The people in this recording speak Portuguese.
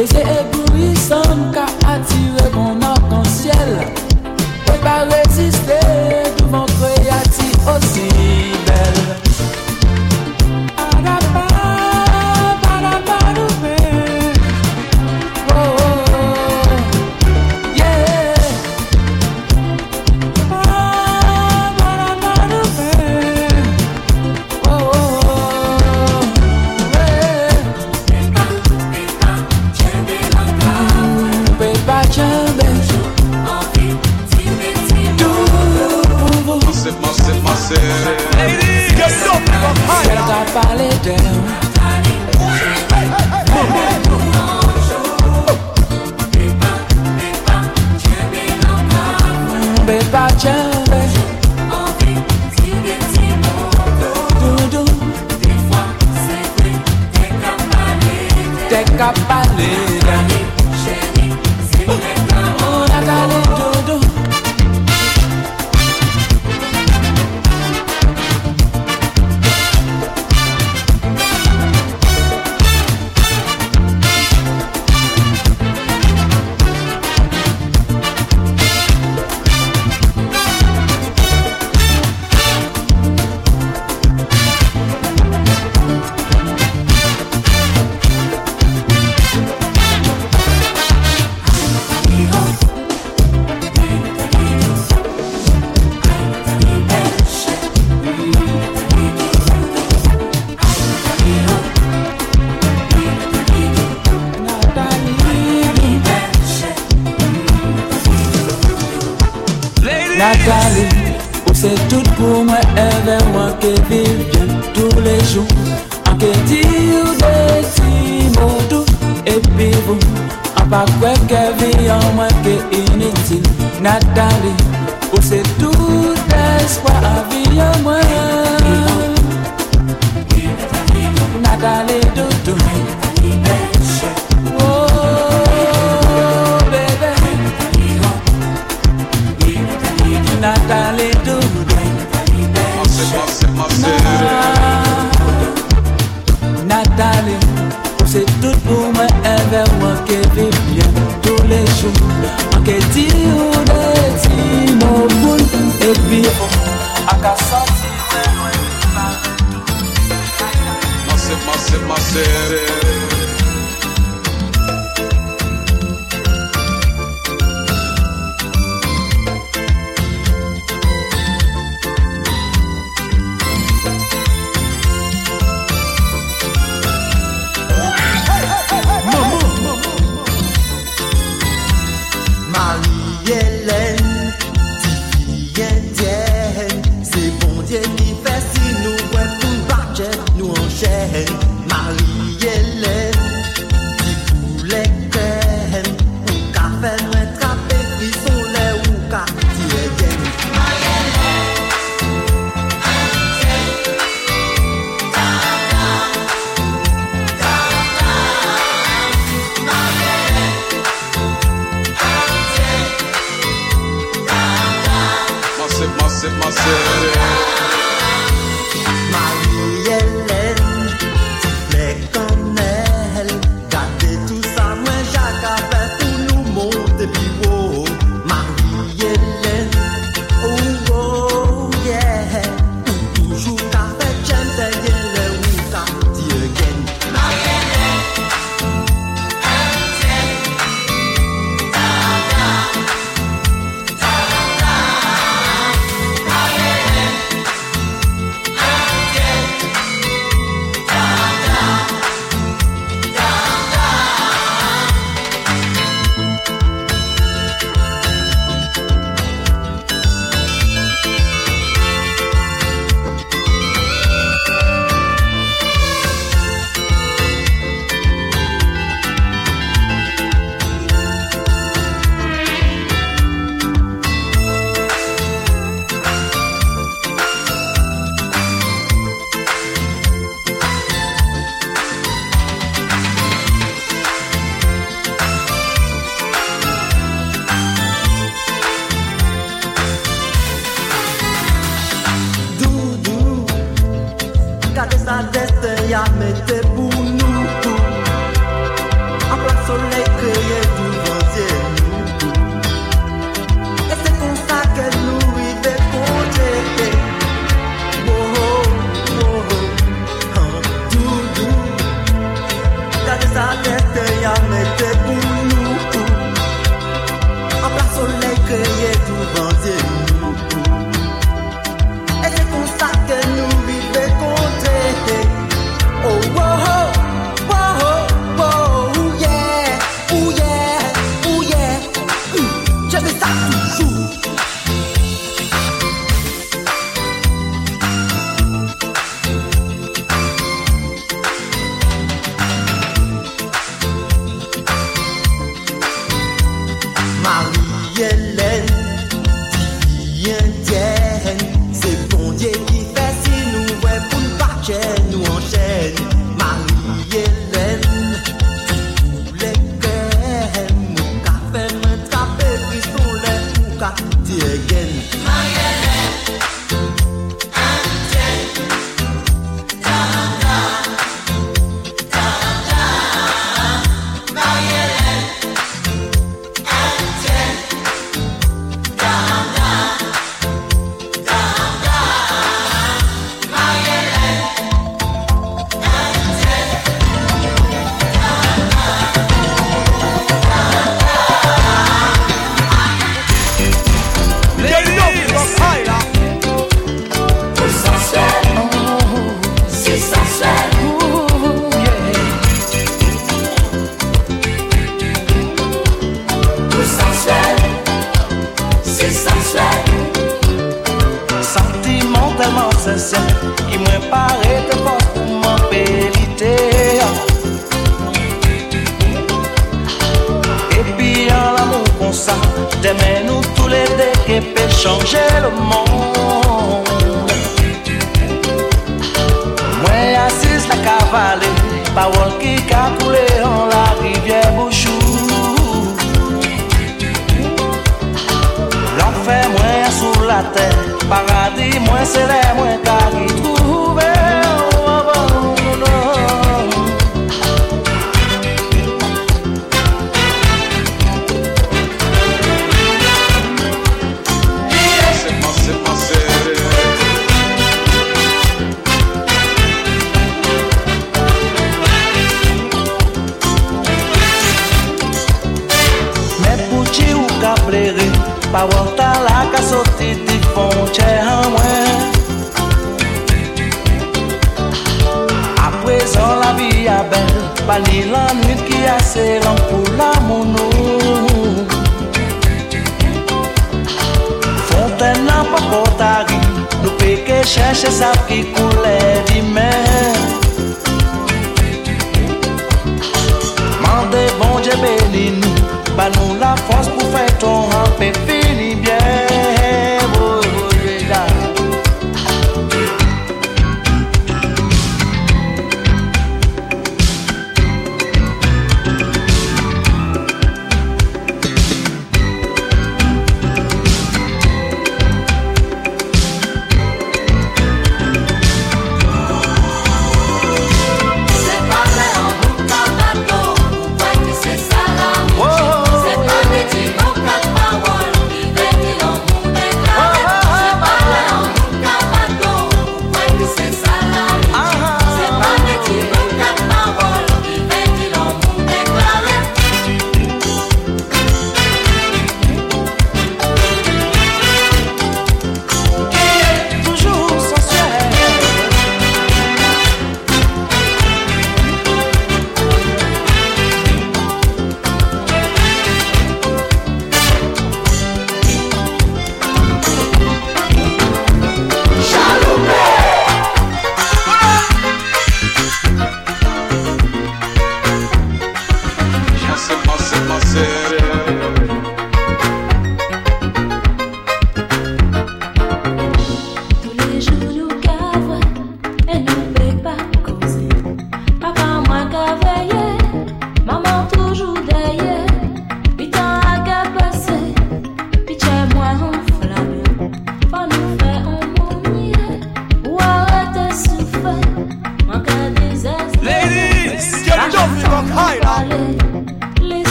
They say ebivu. Abakweke viyomweke initi. Nadali usetudeswa aviyomwe nadali dudu oh, Nadali ke ti ou de ti nou moun epi Aka sati Mase, mase, mase Dar de tăiame de bun. comme ça, demain nous tous les deux qui peut changer le monde? Moi assise la cavale, parole qui a coulé en la rivière Bouchou. L'enfer, moi sous la terre, paradis, moi c'est l'air, moi Pa la casotiti fonte hamwen A prezon la vi a bel Pa li lan nit ki ase lan pou la mounou Fonten nan pa potari Nou peke chèche sap ki koule di men Mande bon je belini Ba nou la force pou